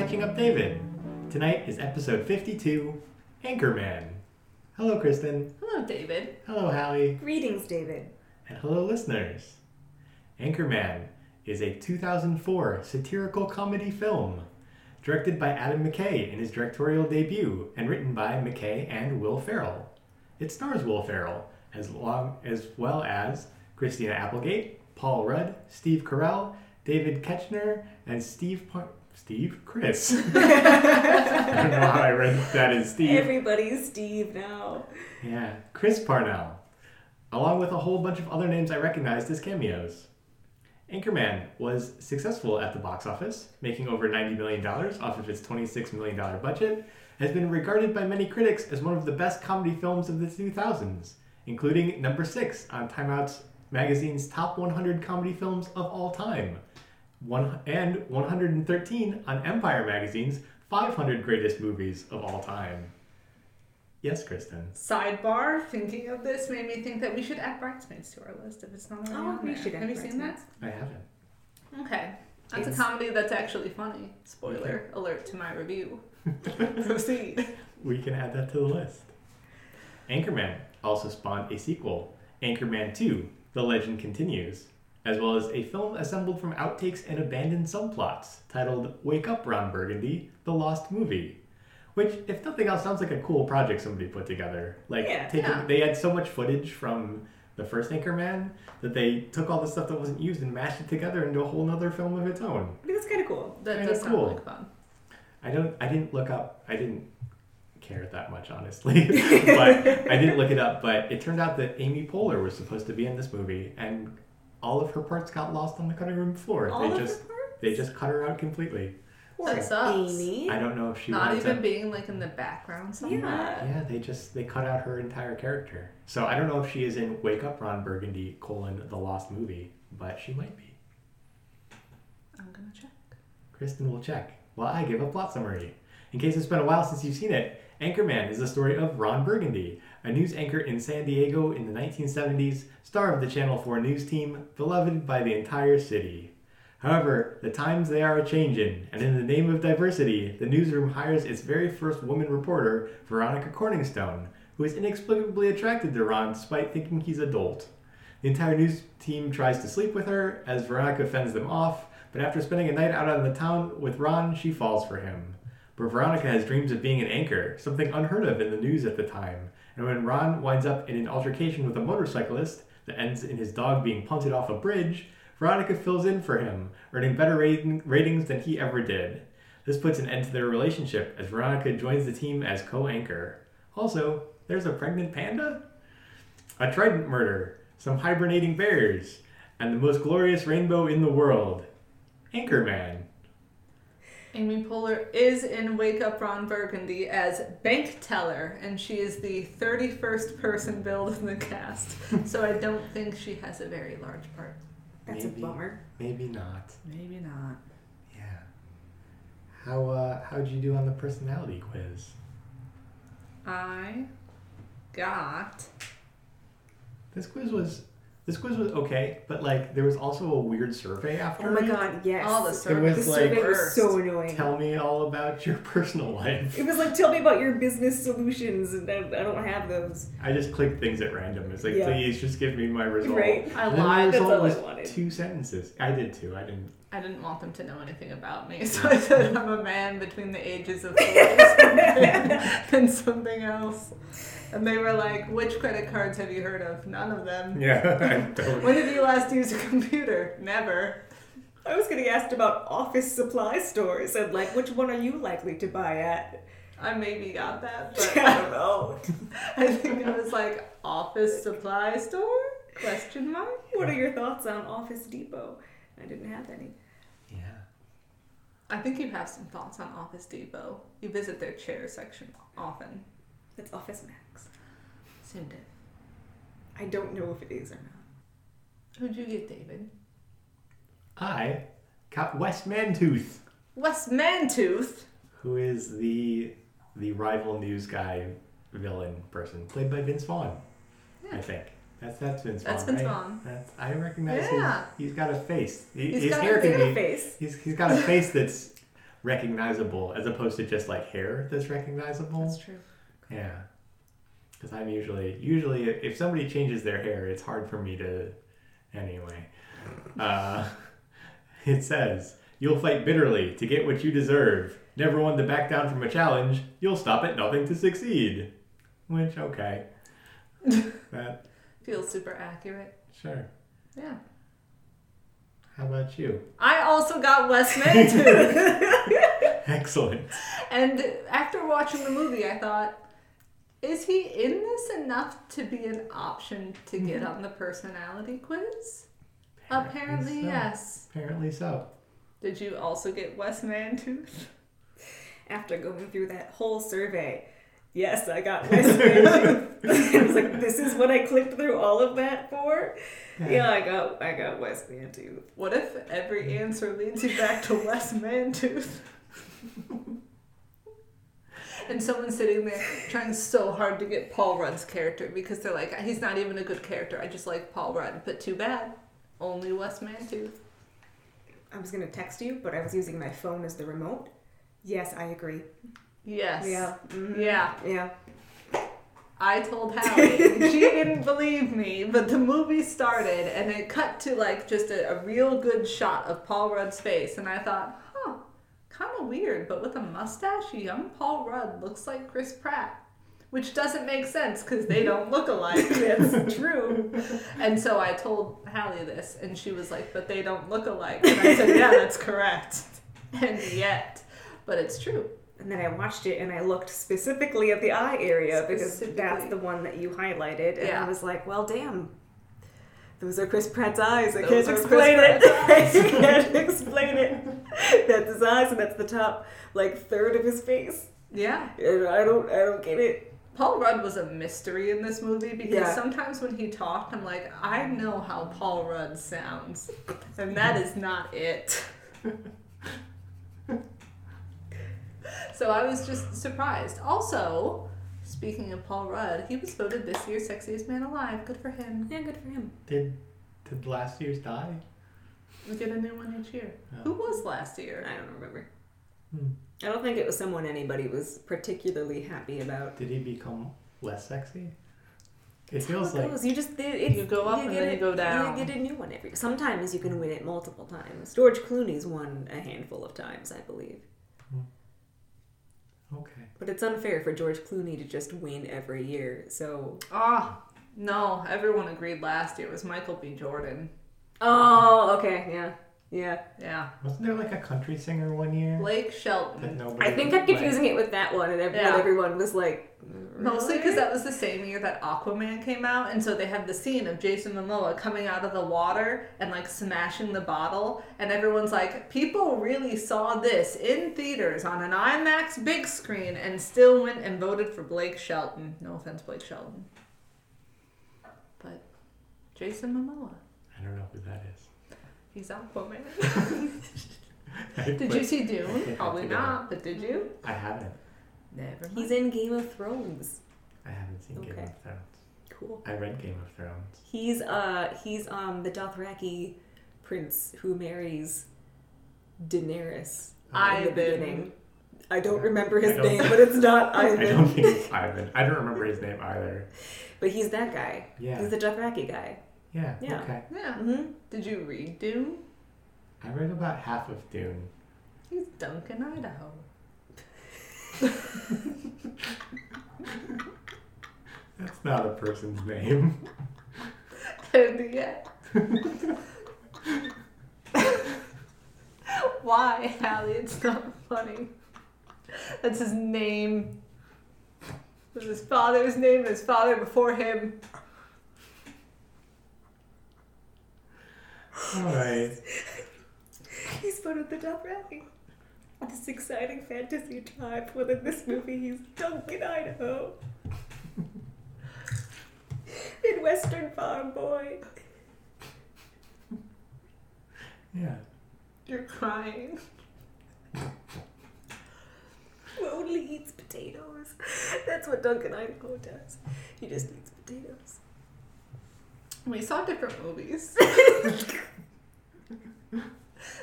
Catching Up David. Tonight is episode 52 Anchorman. Hello, Kristen. Hello, David. Hello, Hallie. Greetings, David. And hello, listeners. Anchorman is a 2004 satirical comedy film directed by Adam McKay in his directorial debut and written by McKay and Will Ferrell. It stars Will Ferrell as, long, as well as Christina Applegate, Paul Rudd, Steve Carell, David Koechner, and Steve Par- Steve Chris. I don't know how I read that as Steve. Everybody's Steve now. Yeah, Chris Parnell, along with a whole bunch of other names I recognized as cameos. Anchorman was successful at the box office, making over $90 million off of its $26 million budget, has been regarded by many critics as one of the best comedy films of the 2000s, including number 6 on Time Out's magazine's top 100 comedy films of all time, one, and 113 on Empire magazine's 500 greatest movies of all time. Yes, Kristen. Sidebar, thinking of this made me think that we should add Bridesmaids to our list if it's not already Oh, on we there. should add Have you seen that? I haven't. Okay. That's It's- a comedy that's actually funny. Spoiler alert to my review. Proceed. We can add that to the list. Anchorman also spawned a sequel, Anchorman 2 The Legend Continues, as well as a film assembled from outtakes and abandoned subplots titled Wake Up Ron Burgundy The Lost Movie. Which, if nothing else, sounds like a cool project somebody put together. Like, Yeah. taking, Yeah. they had so much footage from the first Anchorman that they took all the stuff that wasn't used and mashed it together into a whole nother film of its own. I think that's kind of cool. That Kinda does cool. sound like fun. I don't. I didn't look up. I didn't care that much, honestly. but I didn't look it up. But it turned out that Amy Poehler was supposed to be in this movie, and all of her parts got lost on the cutting room floor. All they of just the parts? they just cut her out completely. Poor That sucks. Amy. I don't know if she Not even to. being like in the background somewhere. Yeah. Yeah, they just they cut out her entire character. So I don't know if she is in Wake Up Ron Burgundy colon the Lost Movie, but she might be. I'm gonna check. Kristen will check Well, I give a plot summary. In case it's been a while since you've seen it, Anchorman is the story of Ron Burgundy, a news anchor in San Diego in the 1970s, star of the Channel 4 news team, beloved by the entire city. However, the times they are a changin', and in the name of diversity, the newsroom hires its very first woman reporter, Veronica Corningstone, who is inexplicably attracted to Ron despite thinking he's adult. The entire news team tries to sleep with her as Veronica fends them off, but after spending a night out on the town with Ron, she falls for him. But Veronica has dreams of being an anchor, something unheard of in the news at the time. And when Ron winds up in an altercation with a motorcyclist that ends in his dog being punted off a bridge, Veronica fills in for him, earning better rating- ratings than he ever did. This puts an end to their relationship as Veronica joins the team as co anchor. Also, there's a pregnant panda? A trident murder, some hibernating bears, and the most glorious rainbow in the world Anchorman. Amy Poehler is in Wake Up Ron Burgundy as bank teller, and she is the 31st person billed in the cast. so I don't think she has a very large part. That's Maybe. a bummer. Maybe not. Maybe not. Yeah. How uh how'd you do on the personality quiz? I got. This quiz was this quiz was okay, but like there was also a weird survey oh after. Oh my it. god, yes. All the It surveys. was the like- survey was so annoying. Tell me all about your personal life. It was like, tell me about your business solutions, and I, I don't have those. I just clicked things at random. It's like, Yeah. please just give me my result. Right? I And then my lied. That's result all I wanted. two sentences. I did too. I didn't. I didn't want them to know anything about me, so I said I'm a man between the ages of 40 and something else. And they were like, which credit cards have you heard of? None of them. Yeah, I don't. When did you last use a computer? Never. I was getting asked about office supply stores and like, which one are you likely to buy at? I maybe got that, but I don't know. I think I was like, office supply store? Question mark? What are your thoughts on Office Depot? I didn't have any. Yeah. I think you have some thoughts on Office Depot. You visit their chair section often. It's Office Max. Soon did. I don't know if it is or not. Who'd you get, David? I got Wes Mantooth, Wes Mantooth. who is the the rival news guy villain person, played by Vince Vaughn. I Yeah. think that's that's Vince Vaughn. That's Vince right? Vaughn. That's I recognize Yeah. his. He's got a face. He, He's his got a hair Look can be. her face. He's, he's got a face that's recognizable as opposed to just like hair that's recognizable. That's true. Yeah. Because I'm usually usually if somebody changes their hair, it's hard for me to. Anyway, uh, it says you'll fight bitterly to get what you deserve. Never one to back down from a challenge. You'll stop at nothing to succeed. Which okay, that Feels super accurate. sure. Yeah. How about you? I also got Wes Mantooth. Excellent. and after watching the movie, I thought, is he in this enough to be an option to get mm-hmm. on the personality quiz? Apparently, so. yes. Apparently so. Did you also get Wes Mantooth? After going through that whole survey, yes, I got Wes Mantooth. I was like, this is what I clicked through all of that for. Yeah, I got I got Wes Mantooth. What if every answer leads you back to Wes Mantooth? and someone's sitting there trying so hard to get Paul Rudd's character because they're like, he's not even a good character. I just like Paul Rudd. But too bad. Only Wes Mantooth. I was gonna text you, but I was using my phone as the remote. Yes, I agree. Yes. Yeah. mhm, Yeah. Yeah. I told Hallie. she didn't believe me, but the movie started and it cut to like just a, a real good shot of Paul Rudd's face, and I thought, kind of weird, but with a mustache, young Paul Rudd looks like Chris Pratt. Which doesn't make sense because they don't look alike. That's true. And so I told Hallie this, and she was like, "But they don't look alike." And I said, "Yeah, that's correct." And yet, but it's true. And then I watched it and I looked specifically at the eye area because that's the one that you highlighted. And Yeah. I was like, well, damn. Those are Chris Pratt's eyes. I Those can't explain it. I can't explain it. That's his eyes and that's the top like third of his face. Yeah. And I don't I don't get it. Paul Rudd was a mystery in this movie because Yeah. sometimes when he talked, I'm like, I know how Paul Rudd sounds, and that is not it. so I was just surprised. Also, speaking of Paul Rudd, he was voted this year's sexiest man alive. Good for him. Yeah, good for him. Did did last year's die? We get a new one each year. Oh. Who was last year? I don't remember. Hmm. I don't think it was someone anybody was particularly happy about. Did he become less sexy? It How feels it like goes. You just it, it's, You go up and get then it- you go down. You get a new one every. Sometimes you can win it multiple times. George Clooney's won a handful of times, I believe. okay. But it's unfair for George Clooney to just win every year. So. Ah, no. Everyone agreed last year it was Michael B. Jordan. Oh, okay, yeah, yeah. Yeah. Wasn't there like a country singer one year Blake that Shelton. nobody? I think I'm confusing it with that one, and ev- Yeah. everyone was like. Mostly because that was the same year that Aquaman came out, and so they had the scene of Jason Momoa coming out of the water and like smashing the bottle, and everyone's like, people really saw this in theaters on an IMAX big screen and still went and voted for Blake Shelton. No offense, Blake Shelton. But Jason Momoa, I don't know who that is. he's Aquaman. did you see Dune? Probably not, but did you? I haven't. Never mind. He's in Game of Thrones. I haven't seen Game of Thrones. Cool. I read Game of Thrones. He's uh he's um the Dothraki prince who marries Daenerys in the Ivan. beginning. I don't remember his don't- name, but it's not Ivan. I don't think it's Ivan. I don't remember his name either. But he's that guy. Yeah. He's the Dothraki guy. Yeah. Yeah. Okay. Yeah. Mm-hmm. Did you read Dune? I read about half of Dune. He's Duncan, Idaho. That's not a person's name. And yet. Why, Hallie? It's not funny. That's his name. That's his father's name, and his father before him. Alright. He's one of the Dothraki. This exciting fantasy tribe. Well, in this movie, he's Duncan, Idaho. Midwestern farm boy. Yeah. You're crying. Who only eats potatoes. That's what Duncan Idaho does. He just eats potatoes. We saw different movies.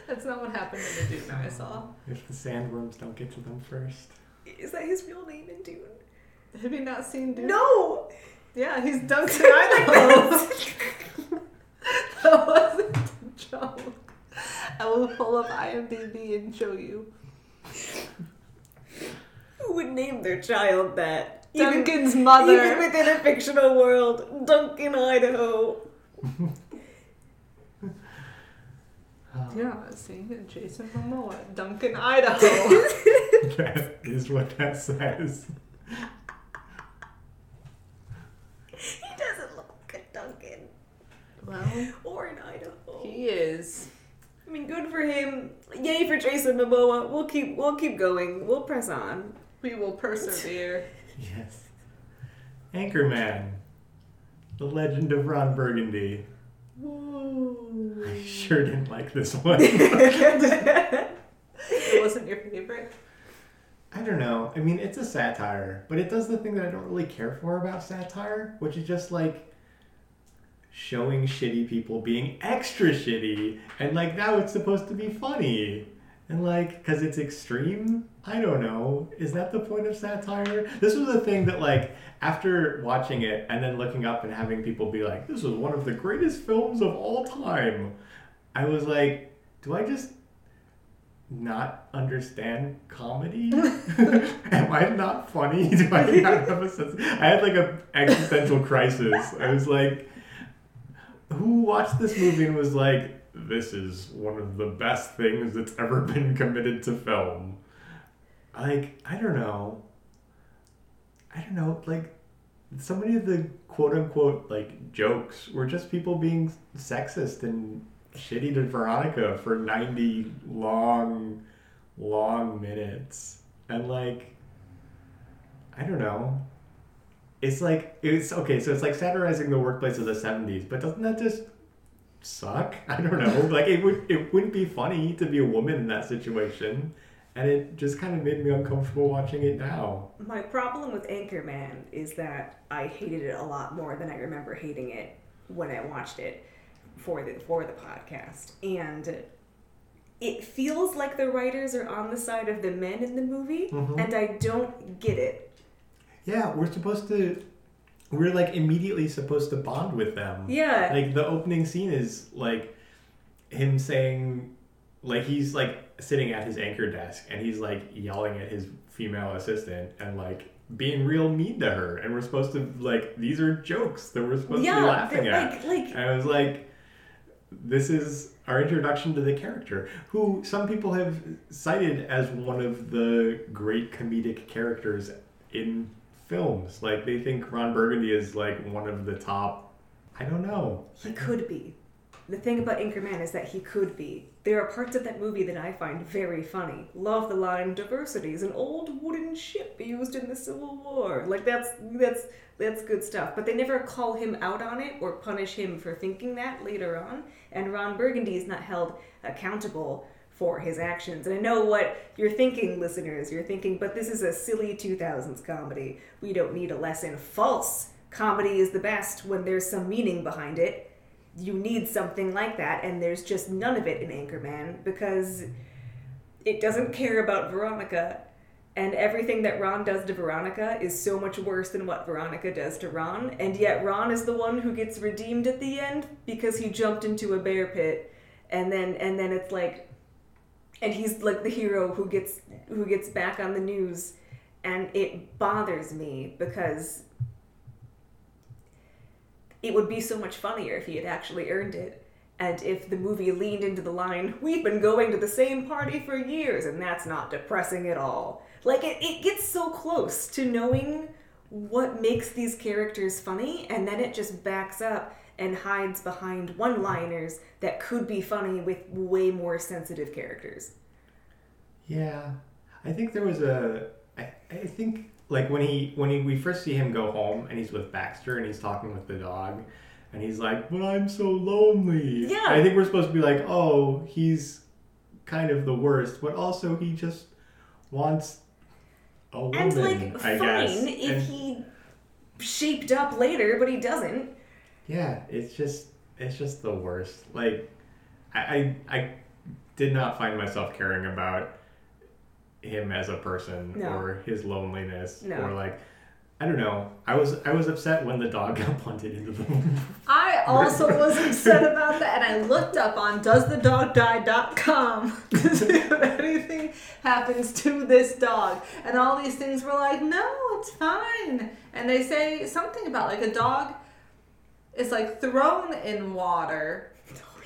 That's not what happened in the Dune I saw. If the sandworms don't get to them first. Is that his real name in Dune? Have you not seen Dune? No! Yeah, he's Duncan Idaho. that wasn't a joke. I will pull up IMDb and show you. Who would name their child that? Even, Duncan's mother. even within a fictional world, Duncan, Idaho. Yeah, see, Jason Momoa, Duncan, Idaho. that is what that says. He doesn't look like a Duncan. well, Or in Idaho. he is. I mean, good for him. Yay for Jason Momoa. We'll keep we'll keep going. We'll press on. We will persevere. Yes. Anchorman. The Legend of Ron Burgundy. I sure didn't like this one. It wasn't your favorite? I don't know. I mean, it's a satire, but it does the thing that I don't really care for about satire, which is just like showing shitty people being extra shitty, and like now it's supposed to be funny. And like, because it's extreme? I don't know. Is that the point of satire? This was a thing that, like, after watching it and then looking up and having people be like, this was one of the greatest films of all time, I was like, do I just not understand comedy? Am I not funny? Do I not have a sense? I had like a existential crisis. I was like, who watched this movie and was like, this is one of the best things that's ever been committed to film? Like, I don't know. I don't know. Like, so many of the quote unquote like jokes were just people being sexist and shitty to Veronica for 90 long, long minutes. And like, I don't know. It's like, it's okay, so it's like satirizing the workplace of the 70s, but doesn't that just suck? I don't know. like, it, would, it wouldn't be funny to be a woman in that situation. And it just kind of made me uncomfortable watching it now. My problem with Anchorman is that I hated it a lot more than I remember hating it when I watched it for the for the podcast. And it feels like the writers are on the side of the men in the movie, Mhm. and I don't get it. Yeah, we're supposed to. We're like immediately supposed to bond with them. Yeah. Like the opening scene is like him saying, like he's like sitting at his anchor desk and he's like yelling at his female assistant and like being real mean to her. And we're supposed to like these are jokes that we're supposed to be laughing at. like like And I was like, this is our introduction to the character, who some people have cited as one of the great comedic characters in films. Like they think Ron Burgundy is like one of the top. I don't know. he could be. The thing about Anchorman is that he could be. There are parts of that movie that I find very funny. Love the line "Diversity is an old wooden ship used in the Civil War." Like that's that's that's good stuff. But they never call him out on it or punish him for thinking that later on. And Ron Burgundy is not held accountable for his actions. And I know what you're thinking, listeners. You're thinking, but this is a silly 2000s comedy. We don't need a lesson. False. Comedy is the best when there's some meaning behind it you need something like that, and there's just none of it in Anchorman because it doesn't care about Veronica, and everything that Ron does to Veronica is so much worse than what Veronica does to Ron, and yet Ron is the one who gets redeemed at the end because he jumped into a bear pit, and then and then it's like, and he's like the hero who gets who gets back on the news, and it bothers me because it would be so much funnier if he had actually earned it. And if the movie leaned into the line, we've been going to the same party for years, and that's not depressing at all. Like, it, it gets so close to knowing what makes these characters funny, and then it just backs up and hides behind one liners that could be funny with way more sensitive characters. Yeah, I think there was a. I, I think like when he when he, we first see him go home and he's with Baxter and he's talking with the dog, and he's like, "But I'm so lonely." Yeah. I think we're supposed to be like, "Oh, he's kind of the worst," but also he just wants a woman. And, like, I fine guess. if And- he shaped up later, but he doesn't. Yeah, it's just it's just the worst. Like I I, I did not find myself caring about him as a person No. or his loneliness No. or like I don't know. I was I was upset when the dog got punted into the I also was upset about that, and I looked up on doesthedogdie.com to see if anything happens to this dog. And all these things were like, no, it's fine. And they say something about like a dog is like thrown in water.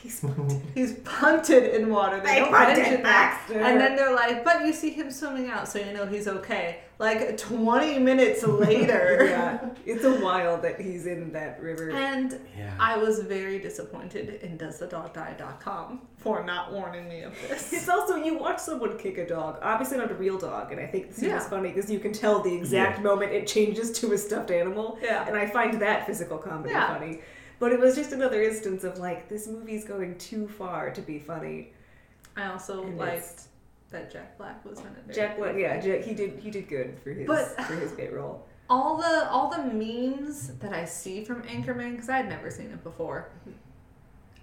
He's He's punted in water. They, They don't punted mention that. Baxter. And then they're like, but you see him swimming out, so you know he's okay. Like 20 minutes later. yeah, it's a while that he's in that river. And Yeah. I was very disappointed in doesthedogdie.com for not warning me of this. It's this. also you watch someone kick a dog, obviously not a real dog, and I think this scene is funny because you can tell the exact Yeah. moment it changes to a stuffed animal, Yeah. and I find that physical comedy Yeah. funny. But it was just another instance of like this movie's going too far to be funny. I also And liked that Jack Black was in it. Jack, Black, yeah, Jack, he did he did good for his But- for his bit role. All the all the memes that I see from Anchorman because I had never seen it before.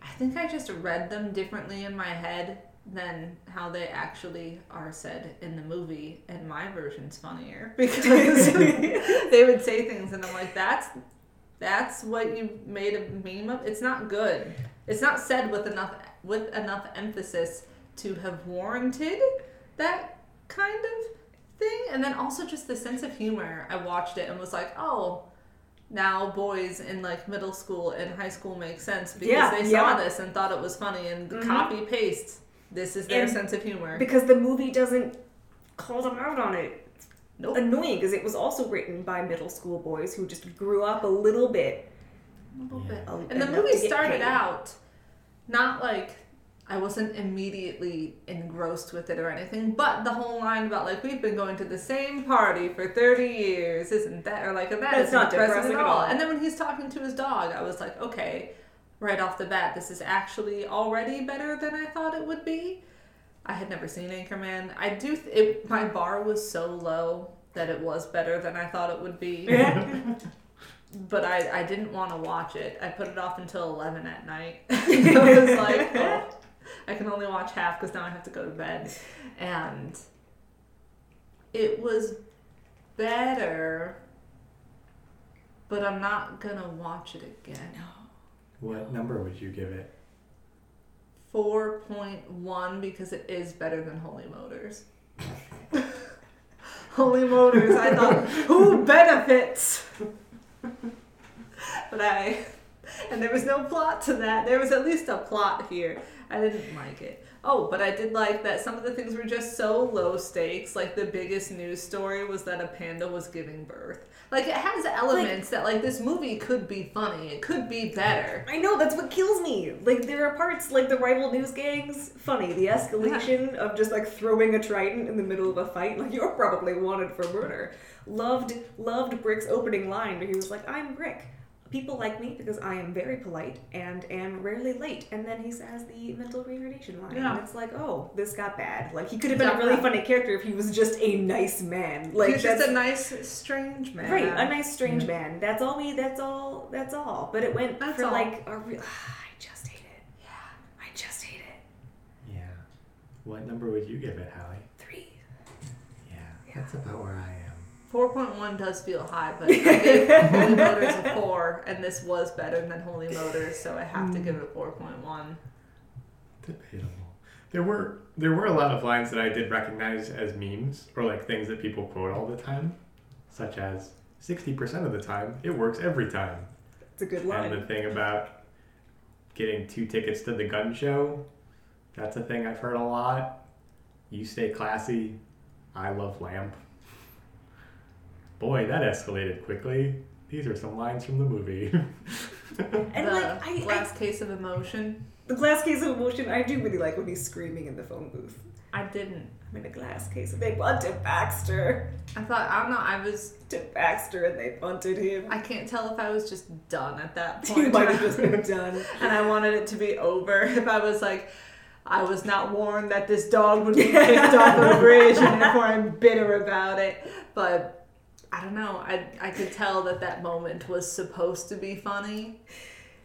I think I just read them differently in my head than how they actually are said in the movie, and my version's funnier because they would say things, and I'm like, that's that's what you made a meme of. It's not good. It's not said with enough with enough emphasis to have warranted that kind of thing. And then also just the sense of humor. I watched it and was like, oh, now boys in like middle school and high school make sense because Yeah, they yeah. saw this and thought it was funny and Mhm. copy paste. This is their And- sense of humor. Because the movie doesn't call them out on it. Nope. Annoying because it was also written by middle school boys who just grew up a little bit. A little Yeah. bit. And the movie started paid. out not like I wasn't immediately engrossed with it or anything, but the whole line about like we've been going to the same party for thirty years isn't that or like that That's is not depressing, depressing at at all. all. And then when he's talking to his dog, I was like, okay, right off the bat, this is actually already better than I thought it would be. I had never seen Anchorman. I do. Th- it, my bar was so low that it was better than I thought it would be but I, I didn't want to watch it. I put it off until 11 at night. I was like, oh, I can only watch half because now I have to go to bed. And it was better, but I'm not going to watch it again. What number would you give it? 4.1 because it is better than Holy Motors. Holy Motors, I thought, who benefits? but I, and there was no plot to that. There was at least a plot here. I didn't like it. Oh, but I did like that some of the things were just so low stakes. Like the biggest news story was that a panda was giving birth. Like it has elements that like this movie could be funny. It could be better. I know that's what kills me. Like there are parts like the rival news gangs, funny. The escalation of just like throwing a trident in the middle of a fight, like you're probably wanted for murder. Loved loved Brick's opening line where he was like, "I'm Brick. People like me because I am very polite and am rarely late." And then he says the mental retardation line, Yeah. and it's like, "Oh, this got bad." Like he could have been a really funny character if he was just a nice man. Like He's that's just a nice, strange man. Right, a nice strange man. That's all we. That's all. That's all. But it went That's for all. like a real. I just hate it. Yeah, I just hate it. Yeah. What number would you give it, Hallie? Three. Yeah, that's about where I am. 4.1 does feel high, but I gave Holy Motors a 4, and this was better than Holy Motors, so I have to hmm. give it 4.1. Debatable. There were there were a lot of lines that I did recognize as memes or like things that people quote all the time, such as sixty percent of the time it works every time. It's a good line. And line. the thing about getting two tickets to the gun show, that's a thing I've heard a lot. You stay classy. I love lamp. Boy, that escalated quickly. These are some lines from the movie. And the like I, I, glass case of emotion, the glass case of emotion, I do really like when he's screaming in the phone booth. I didn't. I'm in a glass case. They bunted Baxter. I thought, I don't know, I was, To Baxter, and they bunted him. I can't tell if I was just done at that point. You might have just been done. and I wanted it to be over. If I was like, I was not warned that this dog would be kicked off a bridge, and therefore I'm bitter about it. But I don't know. I I could tell that that moment was supposed to be funny,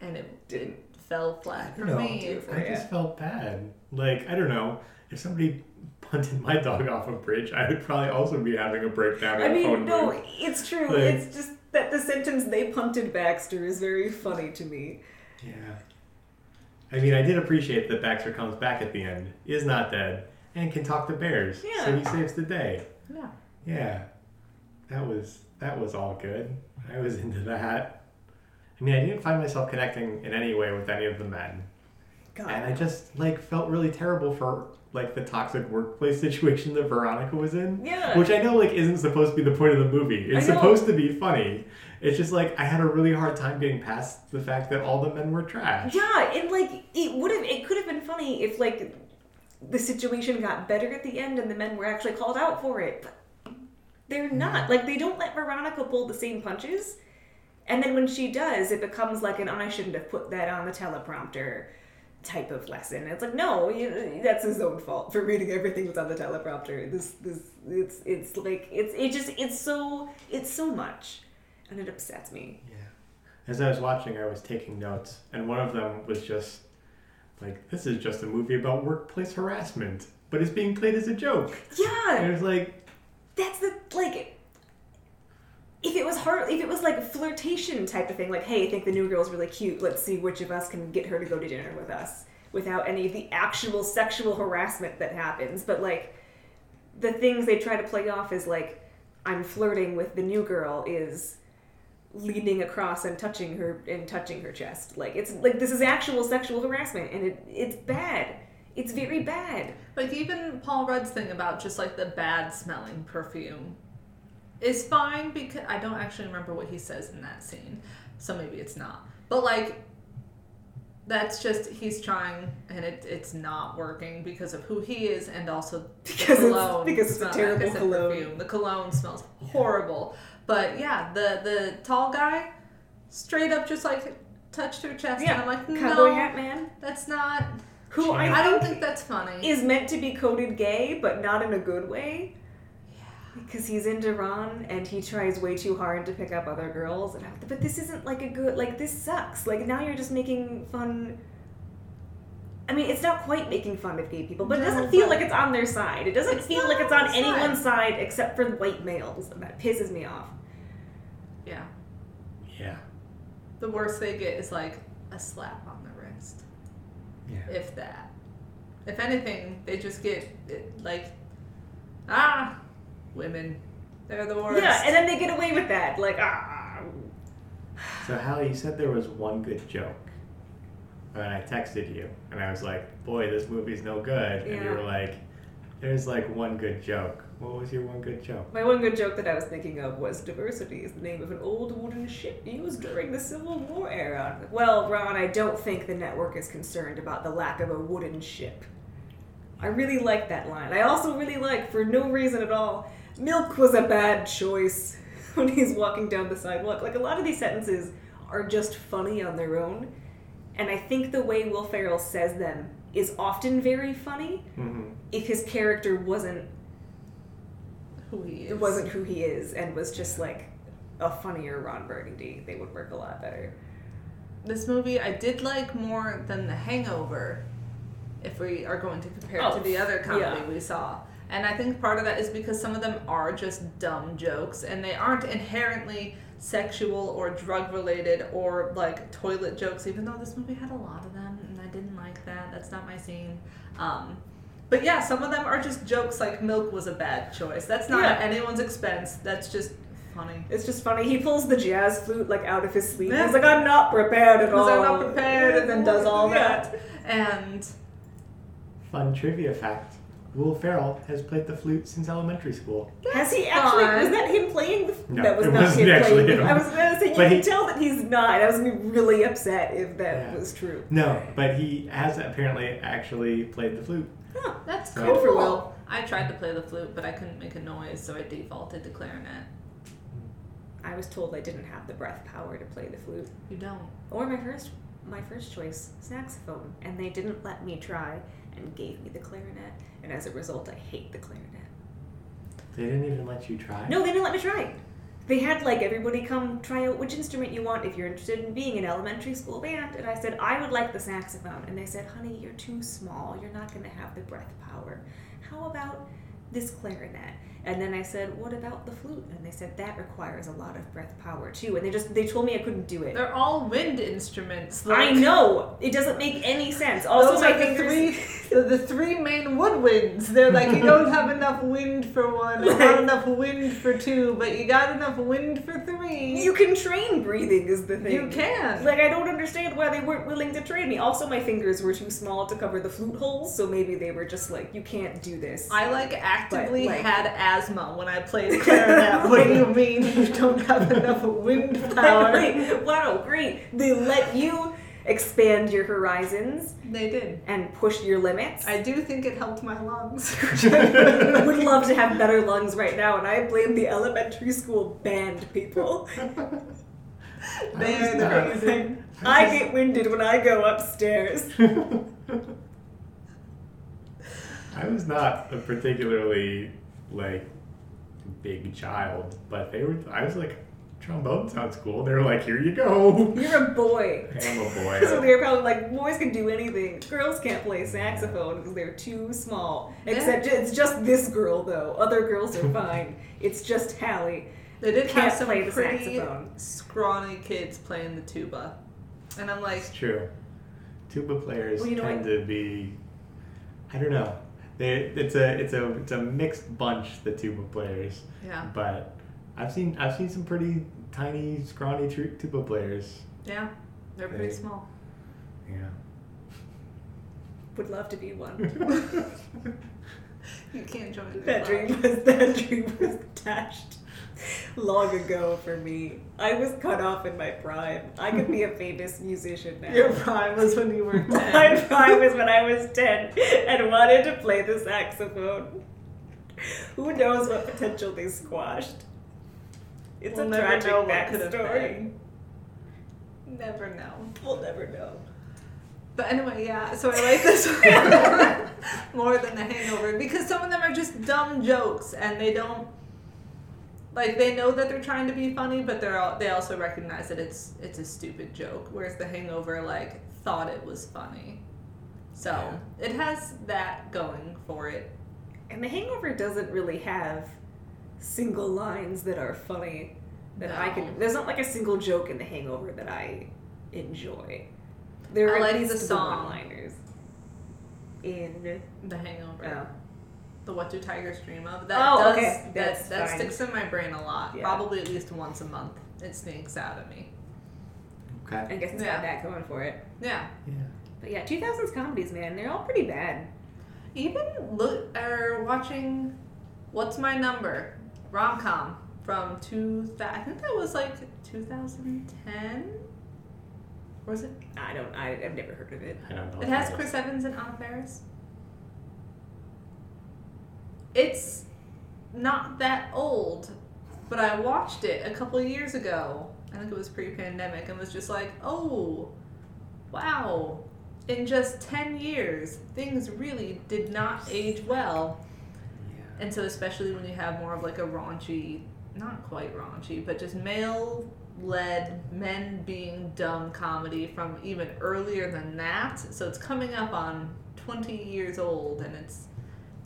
and it didn't fell flat for No, me. I just felt bad. Like, I don't know. If somebody punted my dog off a bridge, I would probably also be having a breakdown I mean, no, it's true. Like- it's just that the sentence "they punted Baxter" is very funny to me. Yeah. I mean, I did appreciate that Baxter comes back at the end, is not dead, and can talk to bears. So he saves the day. Yeah. Yeah. That was that was all good. I was into that. I mean, I didn't find myself connecting in any way with any of the men. God, And I just like felt really terrible for like the toxic workplace situation that Veronica was in. Yeah. Which I know like isn't supposed to be the point of the movie. It's supposed to be funny. It's just like I had a really hard time getting past the fact that all the men were trash. Yeah, and like it would have, it could have been funny if like the situation got better at the end and the men were actually called out for it, but they're not. Mm. Like they don't let Veronica pull the same punches, and then when she does, it becomes like an "I shouldn't have put that on the teleprompter" type of lesson. It's like no, you, that's his own fault for reading everything that's on the teleprompter. This, this, it's, it's like it's, it just, it's so, it's so much, and it upsets me. Yeah. As I was watching, I was taking notes, and one of them was just like, "This is just a movie about workplace harassment, but it's being played as a joke." Yeah, And it was like, that's the like if it was hard if it was like a flirtation type of thing like hey i think the new girl's really cute let's see which of us can get her to go to dinner with us without any of the actual sexual harassment that happens. But like the things they try to play off is like i'm flirting with the new girl is leaning across and touching her and touching her chest. Like it's like this is actual sexual harassment and it, it's bad it's very bad Like even Paul Rudd's thing about just like the bad smelling perfume is fine because I don't actually remember what he says in that scene, so maybe it's not. But like that's just he's trying and it, it's not working because of who he is and also Because the it's- cologne. because it's a smell- terrible cologne. Perfume. The cologne smells horrible. But yeah, the the tall guy straight up just like touched her chest and I'm like, cowboy no, hat man that's not. Who I, I don't think think that's funny. is meant to be coded gay, but not in a good way. Yeah. Because he's into Ron and he tries way too hard to pick up other girls. And I, but this isn't like a good, like, this sucks. Like, now you're just making fun. I mean, it's not quite making fun of gay people, but it doesn't feel like it's on their side. It doesn't It's feel like it's on on their side. anyone's side except for white males. And that pisses me off. yeah. yeah, The worst they get is like a slap on the wrist, yeah. if that. If anything, they just get it, like, ah, women, they're the worst. Yeah, and then they get away with that. Like, ah. So Hallie, you said there was one good joke. And I texted you, and I was like, "Boy, this movie's no good." And you Yeah. were like, "There's like one good joke." What was your one good joke? My one good joke that I was thinking of was diversity is the name of an old wooden ship used during the Civil War era. Well, Ron, I don't think the network is concerned about the lack of a wooden ship. I really like that line. I also really like, for no reason at all, milk was a bad choice when he's walking down the sidewalk. Like, a lot of these sentences are just funny on their own, and I think the way Will Ferrell says them is often very funny Mm-hmm. if his character wasn't who he is. it wasn't who he is and was just like a funnier Ron Burgundy, they would work a lot better. This movie I did like more than The Hangover, if we are going to compare it Oh, to the other comedy yeah. we saw. And I think part of that is because some of them are just dumb jokes and they aren't inherently sexual or drug related or like toilet jokes, even though this movie had a lot of them and I didn't like that. That's not my scene. Um, but yeah, some of them are just jokes like milk was a bad choice. That's not Yeah. at anyone's expense. That's just funny. It's just funny. He pulls the jazz flute like out of his sleeve. Yeah. He's like, I'm not prepared at all. I'm not prepared and then does all Yeah. that. And Fun trivia fact: Will Ferrell has played the flute since elementary school. Has he actually? fun. Was that him playing the? No, that was it not wasn't him actually playing. Him. I was gonna say you But can he- tell that he's not. I was gonna be really upset if that Yeah. was true. No, but he has apparently actually played the flute. Huh. That's Good cool. for Will. I tried to play the flute, but I couldn't make a noise, so I defaulted to clarinet. I was told I didn't have the breath power to play the flute. You don't. Or my first my first choice, saxophone, and they didn't let me try and gave me the clarinet, and as a result I hate the clarinet. They didn't even let you try. No, they didn't let me try. They had like everybody come try out which instrument you want if you're interested in being an elementary school band. And I said, I would like the saxophone. And they said, honey, you're too small. You're not going to have the breath power. How about this clarinet? And then I said, what about the flute? And they said, that requires a lot of breath power too. And they just, they told me I couldn't do it. They're all wind instruments. I know. It doesn't make any sense. Also, Those my are the three, the, three main woodwinds. They're like you don't have enough wind for one, and not enough wind for two, but you got enough wind for three. You can train breathing, is the thing. You can. Like, I don't understand why they weren't willing to train me. Also, my fingers were too small to cover the flute holes, so maybe they were just like, you can't do this. I like actively like- had asthma when I played clarinet. what do you mean you don't have enough wind power? Like, wow, great. They let you expand your horizons They did. and push your limits. I do think it helped my lungs. I would love to have better lungs right now, and I blame the elementary school band people. They're the reason. I get winded when I go upstairs. I was not a particularly like big child, but they were. I was like, trombone sounds cool. They were like, here you go. You're a boy. I'm a boy. So they're probably like, boys can do anything. Girls can't play saxophone because they're too small. Except it's just this girl, though. Other girls are fine. It's just Hallie. They did Can't have some play the pretty saxophone. scrawny kids playing the tuba, and I'm like, It's true. Tuba players Well, you know tend to be. I don't know. They, it's a it's a it's a mixed bunch. The tuba players, yeah, but I've seen I've seen some pretty tiny, scrawny tu- tuba players. yeah, they're pretty They- small. Yeah. Would love to be one. You can't join that dream was that dream was dashed long ago for me. I was cut off in my prime. I could be a famous musician now. Your prime was when you were 10. My prime was when I was 10 and wanted to play the saxophone. Who knows what potential they squashed? It's we'll a never tragic know what could have backstory. been. Never know. We'll never know. But anyway, yeah. So I like this one more than The Hangover because some of them are just dumb jokes, and they don't like they know that they're trying to be funny, but they're all, they also recognize that it's it's a stupid joke. Whereas The Hangover like thought it was funny, so it has that going for it. And The Hangover doesn't really have single lines that are funny that I can. There's not like a single joke in The Hangover that I enjoy. There I are like the least song. one-liners. In The Hangover. oh. The What Do Tigers Dream Of? That Oh, does okay. that, That's that fine. sticks in my brain a lot. Yeah. Probably at least once a month. It sneaks out at me. Okay. I guess it's Yeah. got that going for it. Yeah. Yeah. But yeah, 2000s comedies, man, they're all pretty bad. Even look or watching What's My Number? Rom com from two I think that was like two thousand ten? Was it? I don't. I, I've never heard of it. I don't know. It has Chris Evans and Anna Faris. It's not that old, but I watched it a couple years ago. I think it was pre-pandemic, and was just like, oh, wow! In just ten years, things really did not age well. Yeah. And so, especially when you have more of like a raunchy, not quite raunchy, but just male led men being dumb comedy from even earlier than that. So it's coming up on 20 years old and it's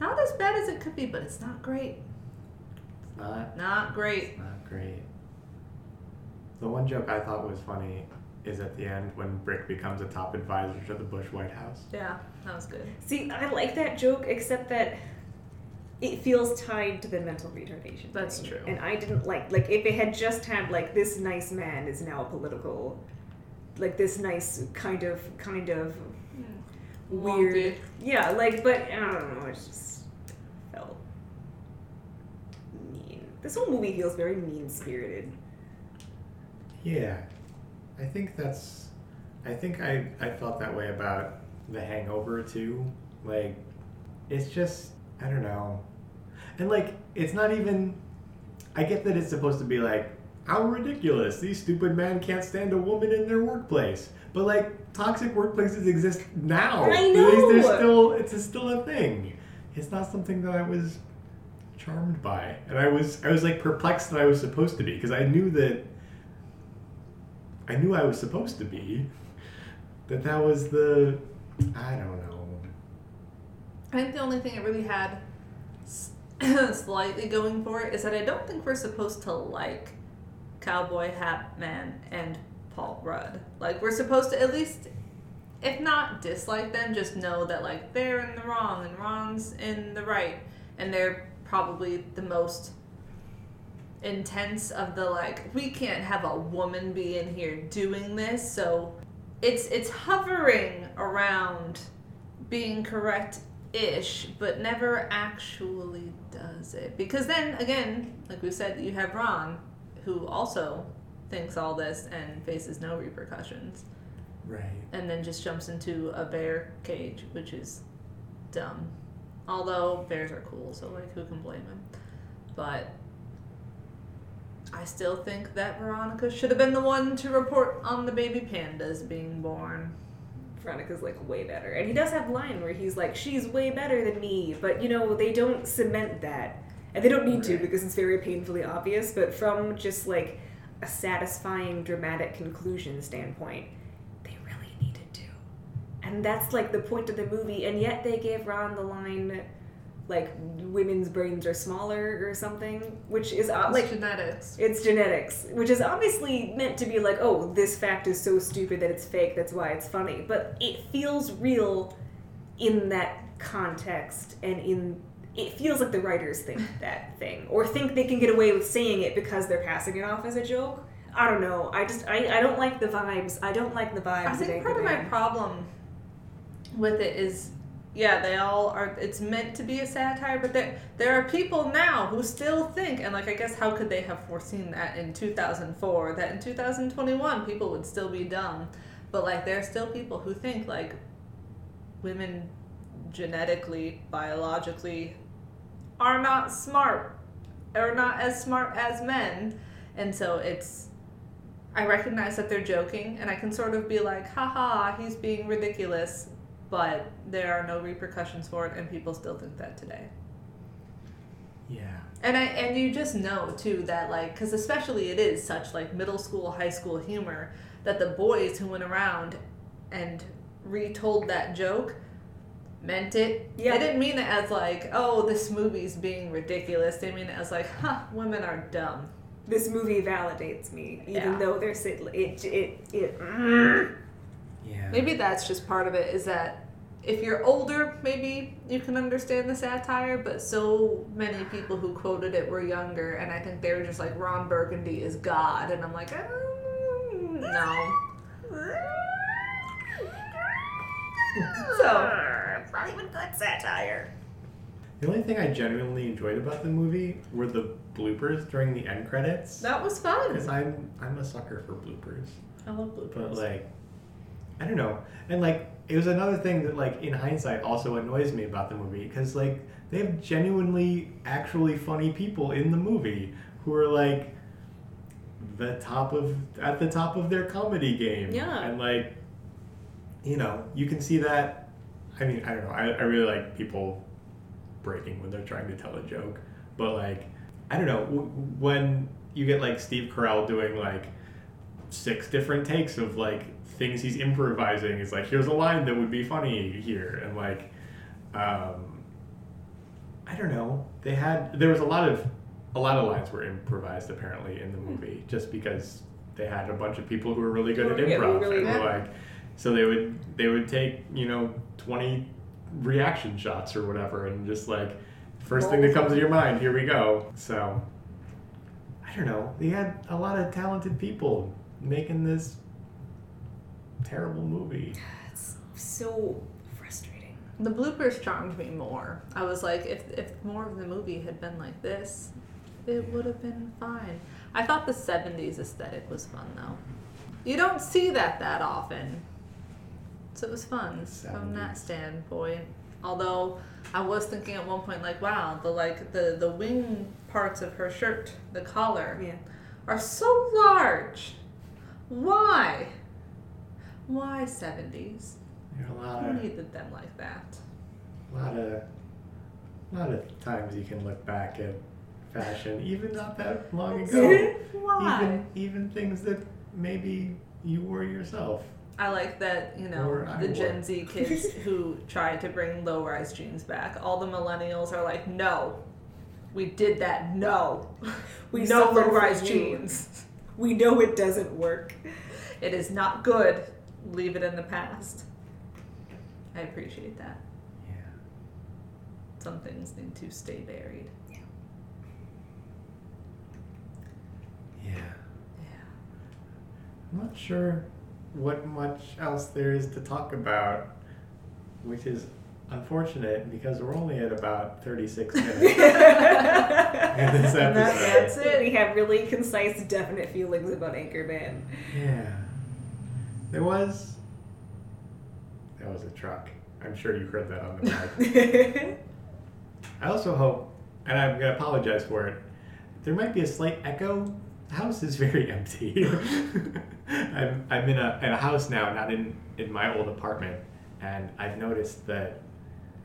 not as bad as it could be, but it's not great. It's not. Not great. It's not great. The one joke I thought was funny is at the end when Brick becomes a top advisor to the Bush White House. Yeah, that was good. See, I like that joke, except that it feels tied to the mental retardation. That's thing. true. And I didn't like like if it had just had like this nice man is now a political, like this nice kind of kind of weird. Wonky. Yeah, like but I don't know. It just felt mean. This whole movie feels very mean spirited. Yeah, I think that's. I think I I felt that way about The Hangover too. Like, it's just I don't know, and like it's not even. I get that it's supposed to be like how ridiculous these stupid men can't stand a woman in their workplace, but like toxic workplaces exist now. I At least There's know. still it's a, still a thing. It's not something that I was charmed by, and I was I was like perplexed that I was supposed to be because I knew that I knew I was supposed to be that that was the I don't know. I think the only thing it really had slightly going for it is that I don't think we're supposed to like Cowboy Hat Man and Paul Rudd. Like we're supposed to at least, if not dislike them, just know that like they're in the wrong and Ron's in the right, and they're probably the most intense of the like we can't have a woman be in here doing this. So it's it's hovering around being correct ish but never actually does it. Because then again like we said you have ron who also thinks all this and faces no repercussions Right. and then just jumps into a bear cage which is dumb although bears are cool so like who can blame him but I still think that Veronica should have been the one to report on the baby pandas being born. Veronica's like way better. And he does have a line where he's like, she's way better than me. But you know, they don't cement that. And they don't need to because it's very painfully obvious. But from just like a satisfying dramatic conclusion standpoint, they really needed to. And that's like the point of the movie. And yet they gave Ron the line, like, women's brains are smaller or something, which is Like like genetics. it's genetics, which is obviously meant to be like, oh, this fact is so stupid that it's fake, that's why it's funny. But it feels real in that context and in it feels like the writers think that thing or think they can get away with saying it because they're passing it off as a joke. I don't know. I just I, I don't like the vibes. I don't like the vibes. I think part of my problem with it is yeah, they all are it's meant to be a satire, but there there are people now who still think and like I guess how could they have foreseen that in 2004 that in 2021 people would still be dumb. But like there are still people who think like women genetically, biologically are not smart or not as smart as men. And so it's I recognize that they're joking and I can sort of be like, haha, he's being ridiculous, but there are no repercussions for it and people still think that today. Yeah. And I and you just know too that like cuz especially it is such like middle school, high school humor that the boys who went around and retold that joke meant it. Yeah. They didn't mean it as like, oh, this movie's being ridiculous. They mean it as like, huh, women are dumb. This movie validates me, even Yeah. though they're sit it it it. mm. Yeah. Maybe that's just part of it is that if you're older, maybe you can understand the satire, but so many people who quoted it were younger, and I think they were just like, Ron Burgundy is God. And I'm like, um, no. So, it's not even good satire. The only thing I genuinely enjoyed about the movie were the bloopers during the end credits. that was fun. Because I'm I'm a sucker for bloopers. I love bloopers. But like, I don't know. And like, it was another thing that like in hindsight also annoys me about the movie because like they have genuinely actually funny people in the movie who are like the top of at the top of their comedy game. Yeah. And like, you know, you can see that. I mean, I don't know. I, I really like people breaking when they're trying to tell a joke, but like, I don't know w- when you get like Steve Carell doing like six different takes of like things he's improvising. It's like here's a line that would be funny here, and like, um, I don't know. They had there was a lot of a lot of lines were improvised apparently in the movie just because they had a bunch of people who were really good at improv who really and were like so they would they would take you know 20 reaction shots or whatever and just like first thing that comes to your mind here we go so i don't know they had a lot of talented people making this terrible movie It's so frustrating. The bloopers charmed me more. I was like, if if more of the movie had been like this, it would have been fine. I thought the '70s aesthetic was fun though. You don't see that that often, so it was fun from that standpoint. Although I was thinking at one point, like, wow, the like the the wing parts of her shirt, the collar, Yeah. are so large. Why? Why '70s? there are a lot Who of needed them like that? a lot of A lot of times you can look back at fashion, even not that long ago. Why? even even things that maybe you wore yourself. I like that, you know, Or the. Gen Z kids who tried to bring low rise jeans back. All the millennials are like, no, we did that. No. We no low rise jeans. We know it doesn't work. It is not good. Leave it in the past. I appreciate that. Yeah. Some things need to stay buried. Yeah. Yeah. I'm not sure what much else there is to talk about, which is unfortunate because we're only at about 36 minutes in this episode. that's it. We have really concise, definite feelings about Anchorman. Yeah. There was. That was a truck. I'm sure you heard that on the mic. I also hope, and I'm going to apologize for it, there might be a slight echo. The house is very empty. I'm, I'm in a, in a house now, not in, in my old apartment, and I've noticed that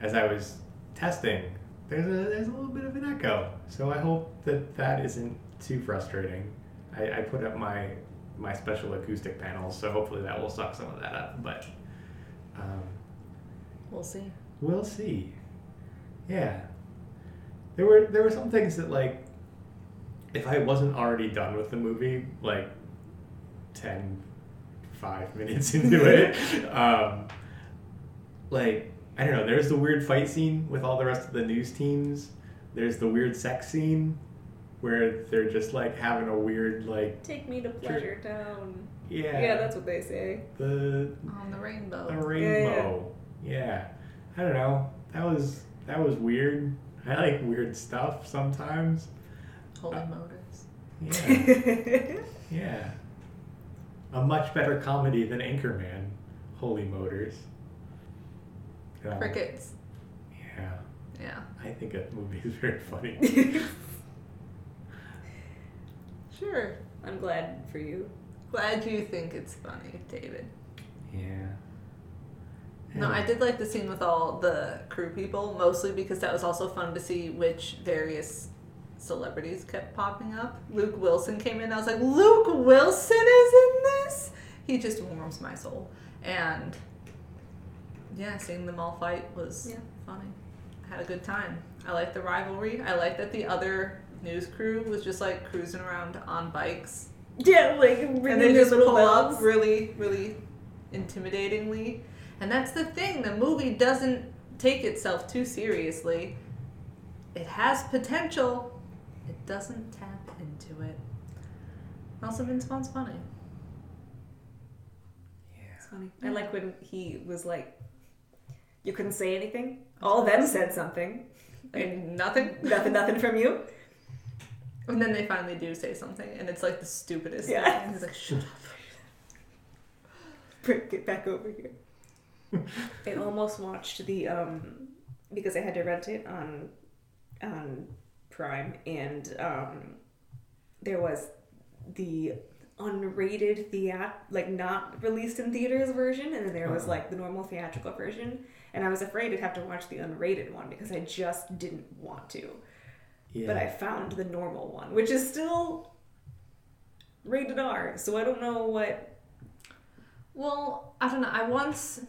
as I was testing, there's a, there's a little bit of an echo. So I hope that that isn't too frustrating. I, I put up my my special acoustic panels, so hopefully that will suck some of that up. But um, We'll see. We'll see. Yeah. There were there were some things that like if I wasn't already done with the movie, like 10 5 minutes into it, um like I don't know, there's the weird fight scene with all the rest of the news teams. There's the weird sex scene where they're just like having a weird like Take me to Pleasure Town. yeah, Yeah, that's what they say. the On the rainbow. a rainbow. Yeah, I don't know. That was that was weird. I like weird stuff sometimes. Holy Uh, motors. Yeah, yeah. A much better comedy than Anchorman. Holy Motors. Um, Crickets. Yeah, Yeah. I think that movie is very funny. Sure. I'm glad for you. Glad you think it's funny, David. Yeah. No, I did like the scene with all the crew people, mostly because that was also fun to see which various celebrities kept popping up. Luke Wilson came in. I was like, Luke Wilson is in this? He just warms my soul. And yeah, seeing them all fight was Yeah. funny. I had a good time. I like the rivalry. I like that the other news crew was just like cruising around on bikes Yeah, like and they just pull up really, really intimidatingly. And that's the thing. The movie doesn't take itself too seriously. It has potential. It doesn't tap into it. Also, Vince Vaughn's funny. Yeah. It's funny. I like when he was like, "You couldn't say anything." All of them said something. Like nothing. Nothing, nothing from you. And then they finally do say something, and it's like the stupidest Yeah. thing. And he's like, "Shut up." Bring- Get back over here. I almost watched the um because I had to rent it on on Prime, and um there was the unrated theat like not released in theaters version, and then there was Uh-huh. like the normal theatrical version. And I was afraid I'd have to watch the unrated one because I just didn't want to. Yeah. But I found the normal one, which is still rated R. So I don't know what. Well, I don't know. I once.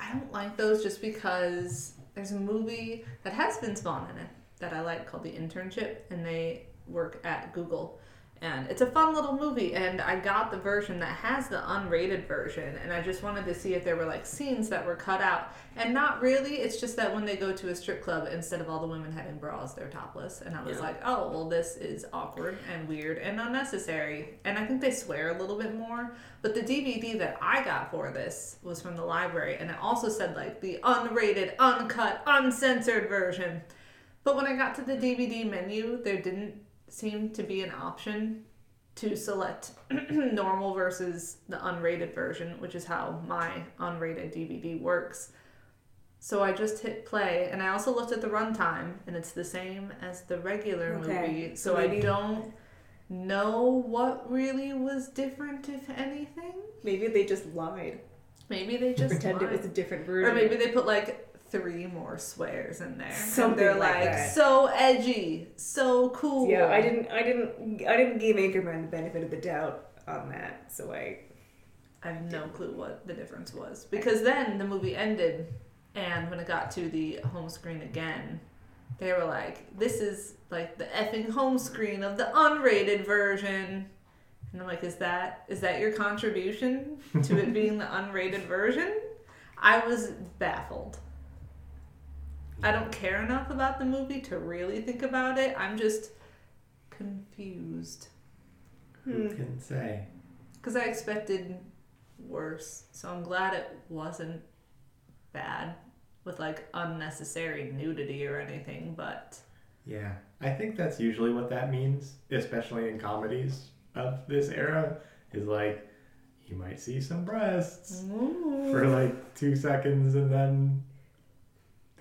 I don't like those just because there's a movie that has Vince Vaughn in it that I like called The Internship, and they work at Google. And it's a fun little movie, and I got the version that has the unrated version, and I just wanted to see if there were like scenes that were cut out. And not really, it's just that when they go to a strip club, instead of all the women having bras, they're topless. And I was Yeah. like, oh, well, this is awkward and weird and unnecessary. And I think they swear a little bit more. But the DVD that I got for this was from the library, and it also said like the unrated, uncut, uncensored version. But when I got to the DVD menu, there didn't seem to be an option to select normal versus the unrated version, which is how my unrated DVD works. So I just hit play, and I also looked at the runtime, and it's the same as the regular Okay, movie. so So I don't know what really was different, if anything. Maybe they just lied. Maybe they just Pretend it was a different version. Or maybe they put like three more swears in there. Something they're like like, that. so edgy, so cool. Yeah, I didn't, I didn't, I didn't give Anchorman the benefit of the doubt on that, so I. I have no clue what the difference was because then the movie ended, and when it got to the home screen again, they were like, "This is like the effing home screen of the unrated version," and I'm like, "Is that is that your contribution to it being the unrated version?" I was baffled. I don't care enough about the movie to really think about it. I'm just confused hmm. Who can say? because I expected worse. So I'm glad it wasn't bad with like unnecessary nudity or anything. But Yeah, I think that's usually what that means, especially in comedies of this era. Is like you might see some breasts for like two seconds, and then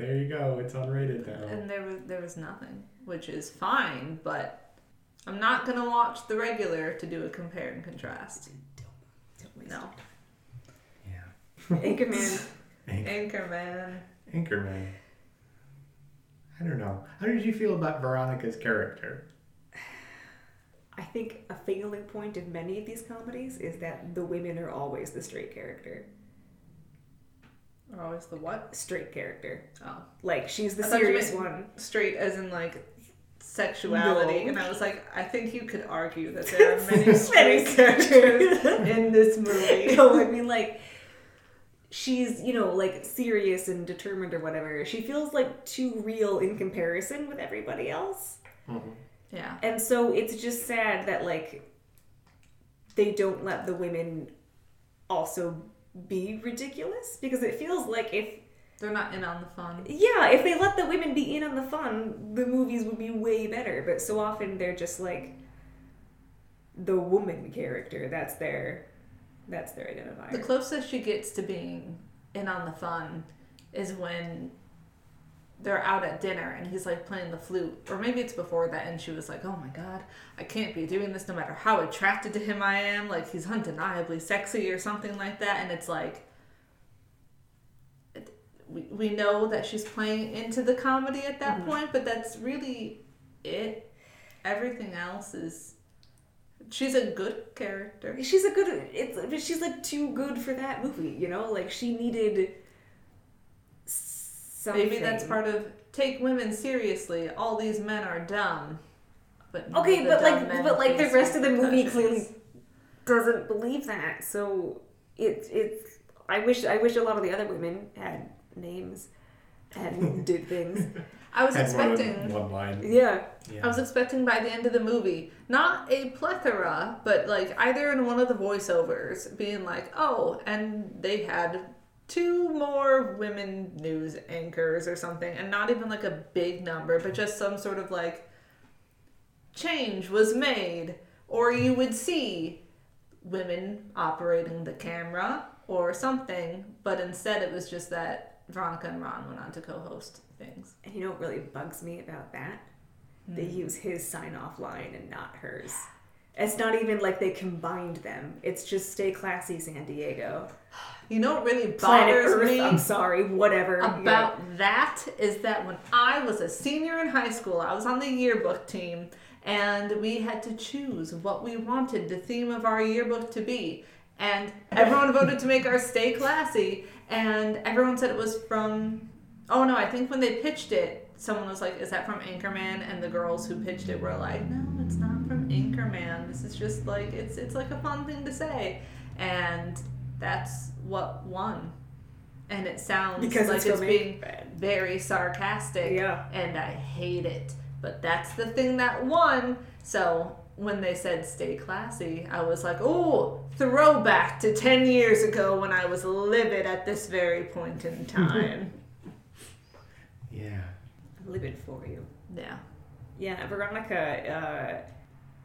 there you go. It's unrated now. and there was there was nothing, which is fine. But I'm not gonna watch the regular to do a compare and contrast. Don't, don't No, Yeah. Anchorman. Anchorman. Anchorman. I don't know. How did you feel about Veronica's character? I think a failing point of many of these comedies is that the women are always the straight character. Or always the what? Straight character. Oh, Like she's the I thought you serious meant- one. straight as in like sexuality No. and I was like I think you could argue that there are many Many straight characters in this movie no, I mean like she's, you know, like serious and determined or whatever. She feels like too real in comparison with everybody else. Mm-hmm. yeah And so it's just sad that like they don't let the women also be ridiculous because it feels like if they're not in on the fun yeah, if they let the women be in on the fun, the movies would be way better. But so often they're just like the woman character. That's their that's their identifier. the closest she gets to being in on the fun is when they're out at dinner and he's like playing the flute. Or maybe it's before that and she was like oh my god i can't be doing this no matter how attracted to him i am. Like he's undeniably sexy or something like that. And it's like we, we know that she's playing into the comedy at that Mhm. point but that's really it. Everything else is she's a good character. She's a good it's she's like too good for that movie, you know? Like she needed something. Maybe that's part of take women seriously. All these men are dumb. But Okay, but like but like the rest of the movie repercussions. clearly doesn't believe that. So it it's I wish I wish a lot of the other women had names and did things. I was Had more than expecting. one line. Yeah. Yeah. I was expecting by the end of the movie, not a plethora, but like either in one of the voiceovers being like, oh, and they had two more women news anchors or something, and not even like a big number, but just some sort of like change was made, or you would see women operating the camera or something, but instead it was just that Veronica and Ron went on to co host things. And you know what really bugs me about that? They hmm. use his sign off line and not hers. It's not even like they combined them. It's just stay classy San Diego. You know what really Planet bothers Earth, me I'm sorry, whatever. about that is that when I was a senior in high school, I was on the yearbook team, and we had to choose what we wanted the theme of our yearbook to be. And everyone voted to make our stay classy, and everyone said it was from. Oh no, I think when they pitched it, someone was like, "Is that from Anchorman?" And the girls who pitched it were like, "No, from Anchorman. This is just like it's it's like a fun thing to say." And that's what won. And it sounds because like it's, it's, being very sarcastic Yeah. and I hate it. But that's the thing that won. So when they said stay classy, I was like, oh, throwback to 10 years ago when I was livid at this very point in time. Yeah. I'm livid for you. yeah. Yeah, Veronica uh,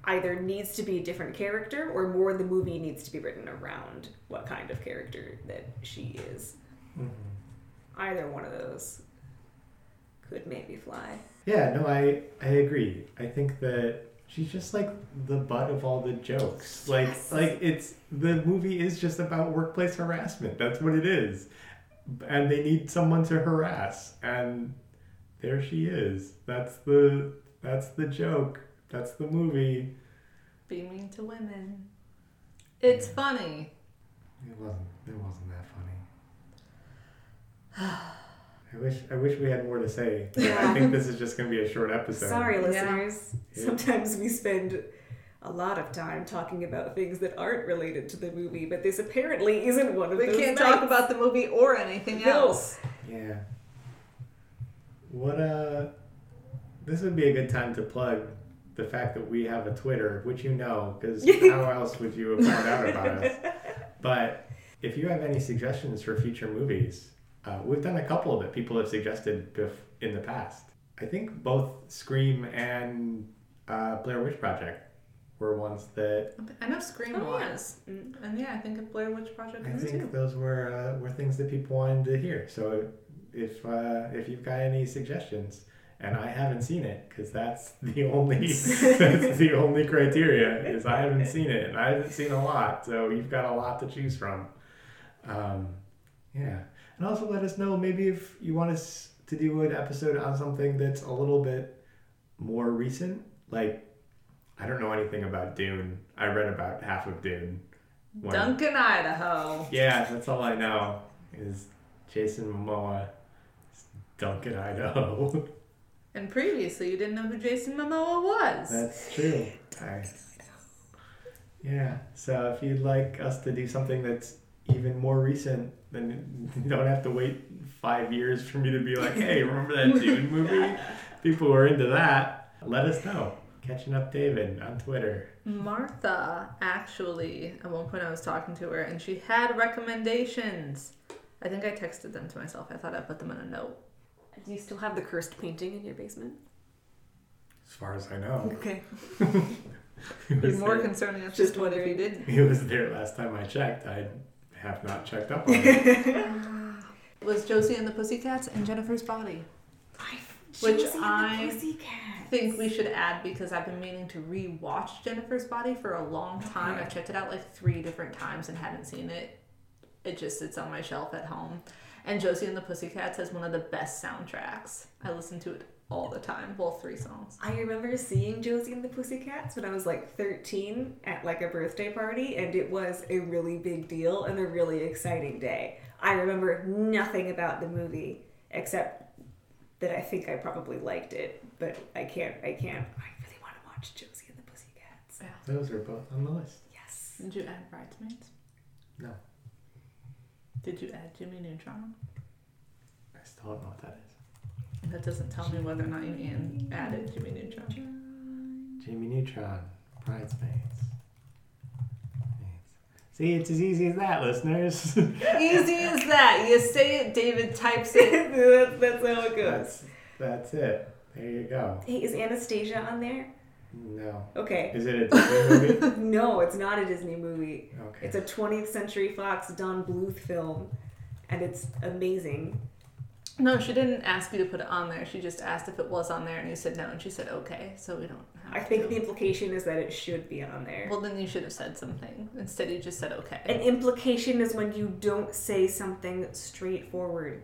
either needs to be a different character or more the movie needs to be written around what kind of character that she is. Mhm. Either one of those could maybe fly. Yeah, no, I I agree. I think that she's just like the butt of all the jokes. Like Yes. like it's the movie is just about workplace harassment. That's what it is. and they need someone to harass, and there she is. That's the that's the joke. That's the movie. Be mean to women. It's funny. It wasn't. It wasn't that funny. I wish. I wish we had more to say. Yeah. I think this is just gonna be a short episode. Sorry, listeners. Yeah. Sometimes we spend a lot of time talking about things that aren't related to the movie, but this apparently isn't one of them. We those can't nights. talk about the movie or anything No. else. Yeah. What uh this would be a good time to plug the fact that we have a Twitter, which you know, because how else would you have found out about us? But if you have any suggestions for future movies, uh, we've done a couple that people have suggested bef- in the past. I think both Scream and uh, Blair Witch Project were ones that I know Scream Oh, was. Mm. And yeah, I think of Blair Witch Project I think too. those were uh, were things that people wanted to hear. So if uh, if you've got any suggestions, and I haven't seen it because that's the only that's the only criteria is I haven't seen it, and I haven't seen a lot. So you've got a lot to choose from. Um, yeah, and also let us know maybe if you want us to do an episode on something that's a little bit more recent, like. I don't know anything about Dune. I read about half of Dune. when- Duncan, Idaho. yeah, that's all I know is Jason Momoa, Duncan Idaho. And previously, you didn't know who Jason Momoa was. that's true. I, yeah, so if you'd like us to do something that's even more recent, then you don't have to wait five years for me to be like, hey, remember that Dune movie? People were into that. Let us know. Catching up David on Twitter. Martha, actually, at one point I was talking to her and she had recommendations. I think I texted them to myself. I thought I put them in a note. Do you still have the cursed painting in your basement? As far as I know. Okay. It Be was more there- concerning at Just this point if you didn't. It was there last time I checked. I have not checked up on it. It was Josie and the Pussycats and Jennifer's Body. Which I I think we should add because I've been meaning to re-watch Jennifer's Body for a long time. Okay. I've checked it out like three different times and haven't seen it. It just sits on my shelf at home. And Josie and the Pussycats has one of the best soundtracks. I listen to it all the time, both three songs. I remember seeing Josie and the Pussycats when I was like 13 at like a birthday party, and it was a really big deal and a really exciting day. I remember nothing about the movie except that I think I probably liked it, but I can't, I can't, I really want to watch Josie and the Pussycats. Yeah. Those are both on the list. Yes. Did you add Bridesmaids? No. Did you add Jimmy Neutron? I still don't know what that is. That doesn't tell me whether or not you an- added Jimmy Neutron. Jamie Neutron, Bridesmaids. See, it's as easy as that, listeners. Easy as that. You say it, David types it. that's, that's how it goes. that's that's it. There you go. Hey, is Anastasia on there? No, Okay. is it a Disney movie? No, it's not a Disney movie. Okay. It's a 20th Century Fox Don Bluth film, and it's amazing. No, she didn't ask you to put it on there. She just asked if it was on there, and you said no, and she said okay. So we don't. Have I think to. the implication is that it should be on there. Well, then you should have said something. Instead, you just said okay. An implication is when you don't say something straightforward.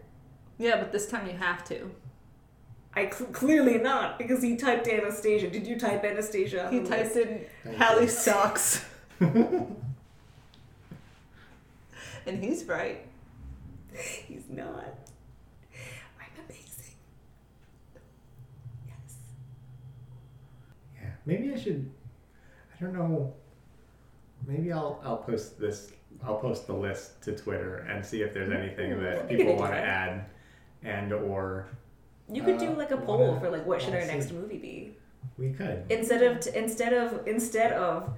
yeah, but this time you have to. I cl- clearly not because he typed Anastasia. Did you type Anastasia? He typed in Thank Hallie you. sucks, and he's right. He's not. I'm amazing. Yes. Yeah, maybe I should. I don't know. Maybe I'll I'll post this. I'll post the list to Twitter and see if there's mm-hmm. anything that people want to add, and or You could do Uh, like a wanna- poll for like what should our wanna see. next movie be we could. instead of t- instead of instead of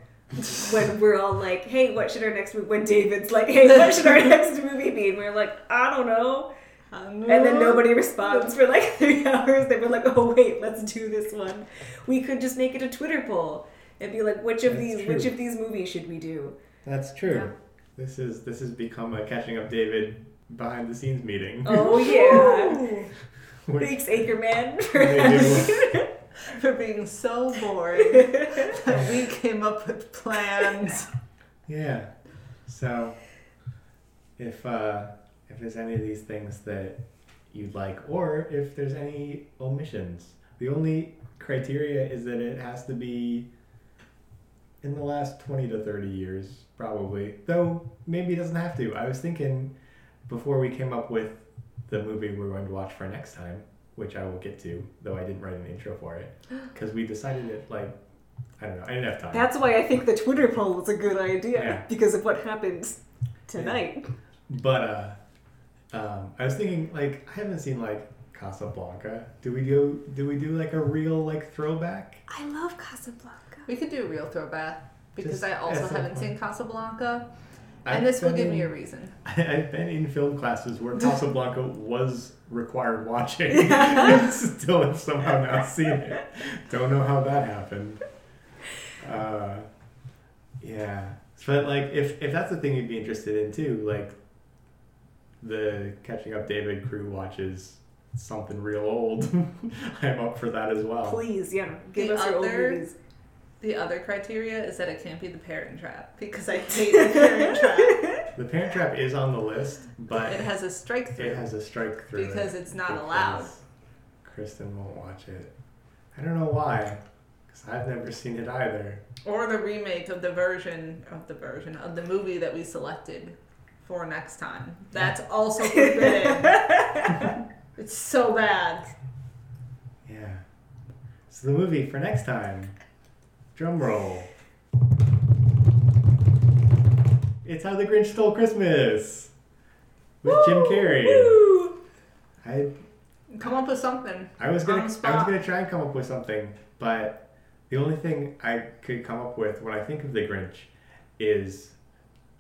when we're all like, hey, what should our next movie? When David's like, hey, what should our next movie be? And we're like, I don't know. And then nobody responds for like three hours. They we're like, oh wait, let's do this one. We could just make it a Twitter poll and be like, which of That's these true. which of these movies should we do? That's true. Yeah. This is this has become a catching up David behind the scenes meeting. Oh yeah. Thanks, Anchorman. They for being so boring that we came up with plans. yeah. So if uh, if there's any of these things that you'd like, or if there's any omissions. The only criteria is that it has to be in the last 20 to 30 years, probably. Though maybe it doesn't have to. I was thinking before we came up with the movie we're going to watch for next time, which I will get to, though I didn't write an intro for it, because we decided it like, I don't know, I didn't have time. That's why I think the Twitter poll was a good idea Yeah. because of what happened tonight. But uh, um, I was thinking like I haven't seen like Casablanca. Do we do do we do like a real like throwback? I love Casablanca. We could do a real throwback because Just I also haven't fun- seen Casablanca, I've and this will been give me a reason. I've been in film classes where Casablanca was required watching. and Still have somehow not seen it. Don't know how that happened. Uh, yeah, but like if if that's the thing you'd be interested in too, like the Catching Up David crew watches something real old. I'm up for that as well. Please, yeah, give The us your old movies. The other criteria is that it can't be the Parent Trap because I hate the Parent Trap. The Parent Trap is on the list, but It has a strike through. it has a strike through Because it it's not because allowed. Kristen won't watch it. I don't know why, because I've never seen it either. Or the remake of the version of the version of the movie that we selected for next time. That's also forbidden. it's so bad. Yeah. So the movie for next time. Drum roll. It's How the Grinch Stole Christmas with Jim Carrey. Woo! I Come up with something. I was gonna I was gonna try and come up with something, but the only thing I could come up with when I think of the Grinch is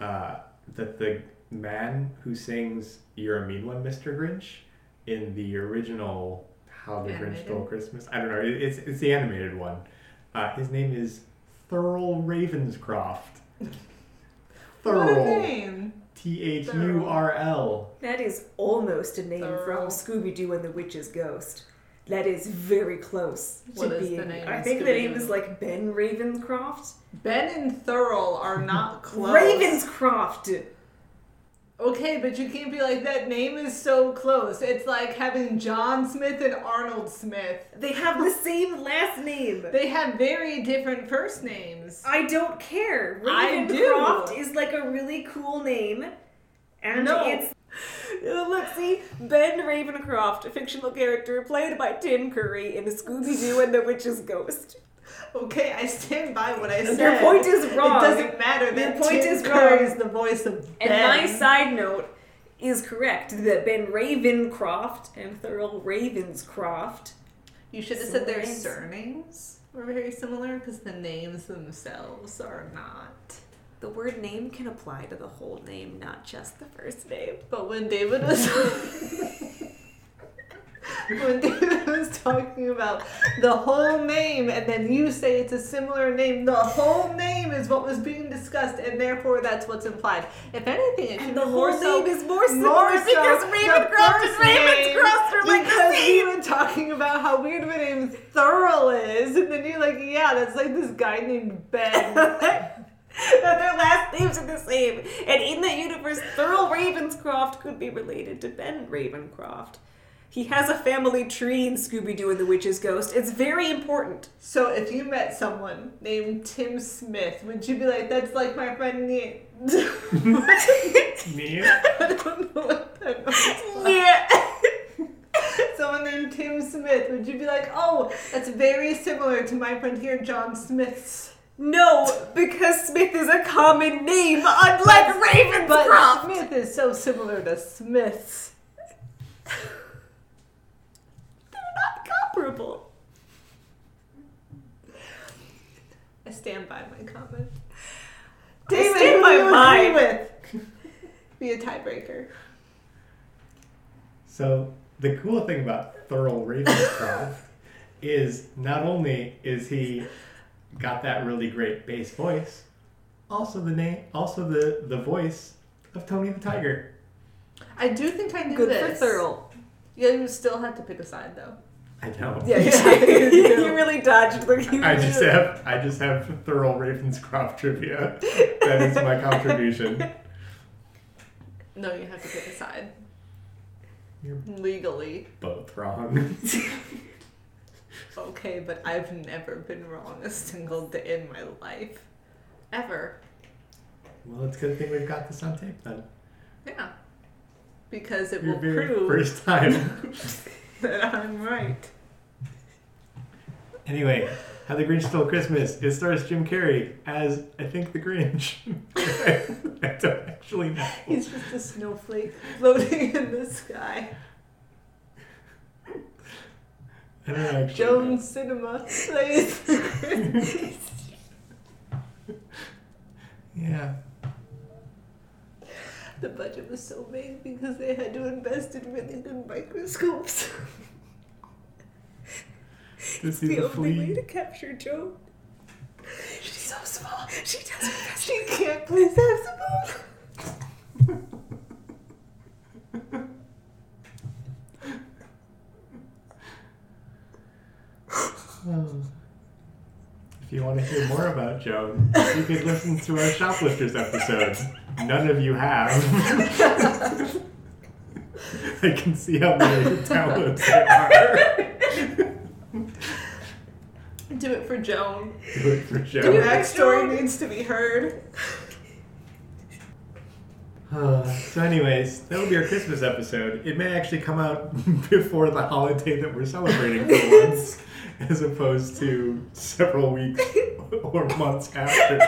uh, that the man who sings "You're a Mean One, Mr. Grinch" in the original "How the Grinch Stole Christmas." I don't know. It's it's the animated one. Uh, his name is Thurl Ravenscroft. What a Thurl. name. T H U R L. That is almost a name Thorough. from Scooby Doo and the Witch's Ghost. That is very close What to is the being. name I in think the name Scooby-Doo? is like Ben Ravenscroft. Ben and Thurl are not close. Ravenscroft. Okay, but you can't be like that name is so close. It's like having John Smith and Arnold Smith. They have the same last name. They have very different first names. I don't care. I do. Ravencroft is like a really cool name. And No. it's Let's see, Ben Ravencroft, a fictional character played by Tim Curry in Scooby Doo and the Witch's Ghost. Okay, I stand by what I said. Your point is wrong. It doesn't matter Your that point Tim is Curry wrong. is the voice of And Ben. my side note is correct that Ben Ravencroft and Thurl Ravenscroft. You should have said their Names. surnames were very similar because the names themselves are not. The word name can apply to the whole name, not just the first name. But when David was when David was talking about the whole name, and then you say it's a similar name, the whole name is what was being discussed, and therefore that's what's implied. If anything, it should And be the more whole so. name is more similar more because so Ravencroft and Ravenscroft are like because we were talking about how weird of a name Thurl is, and then you're like, yeah, that's like this guy named Ben. that their last names are the same. And in that universe, Thurl Ravenscroft could be related to Ben Ravencroft. He has a family tree in Scooby Doo and the Witch's Ghost. It's very important. So if you met someone named Tim Smith, would you be like, that's like my friend Neil? Me? I don't know what that was. Yeah. Someone named Tim Smith, would you be like, oh, that's very similar to my friend here, John Smith's? No, because Smith is a common name, unlike But Smith is so similar to Smith's. They're not comparable. I stand by my comment. I David, stand who by do you mine. agree with? Be a tiebreaker. So the cool thing about Thurl Ravenscroft is not only is he got that really great bass voice, also the name, also the the voice of Tony the Tiger. I do think I knew Good this. for Thurl. Yeah, you still had to pick a side though. I know. Yeah, Yeah, you, you really dodged the I just have I just have Thurl Ravenscroft trivia. That is my contribution. No, you have to pick a side. You're legally. both wrong. Okay, but I've never been wrong a single day in my life. Ever. well, it's a good thing we've got this on tape then. Yeah. Because it Your will very prove first time. that I'm right. Anyway, How the Grinch Stole Christmas. It stars Jim Carrey as, I think, the Grinch. I don't actually know. He's just a snowflake floating in the sky. I don't actually Jones Cinema plays. Yeah. the budget was so big because they had to invest in really good microscopes. To see the the only way to capture Joan. She's so small. She doesn't. best. She can't play saxophone. Oh. If you want to hear more about Joan, you could listen to our Shoplifters episode. None of you have. I can see how many downloads there are. Do it for Joan. Do it for Her Joan. backstory needs to be heard. Uh, so, anyways, that'll be our Christmas episode. It may actually come out before the holiday that we're celebrating for once, as opposed to several weeks or months after.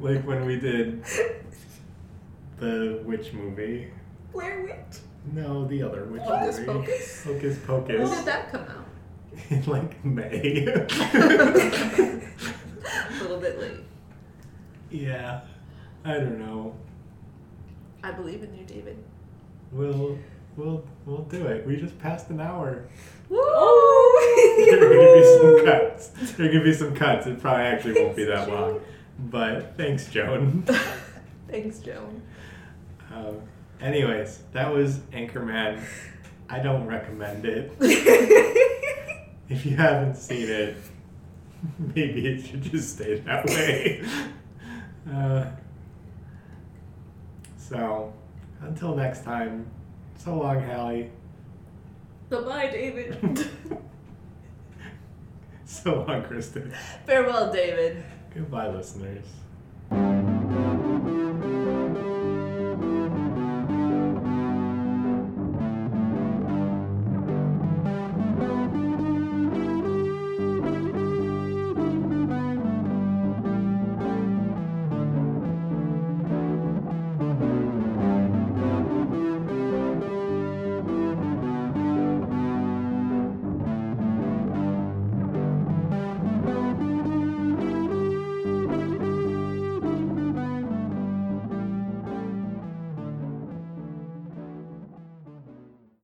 like when we did the witch movie. Blair Witch. No, the other witch Hocus movie. Pocus? Hocus Pocus. When did that come out? In like May. A little bit late. yeah. I don't know. I believe in you, David. We'll we'll we'll do it. We just passed an hour. Woo! there are gonna be some cuts. There are gonna be some cuts. It probably actually won't be that long. But thanks, Joan. Thanks, Joan. Um, anyways, that was Anchorman. I don't recommend it. If you haven't seen it, maybe it should just stay that way. Uh, so, until next time, so long, Hallie. Bye bye, David. so long, Kristen. Farewell, David. Goodbye, listeners.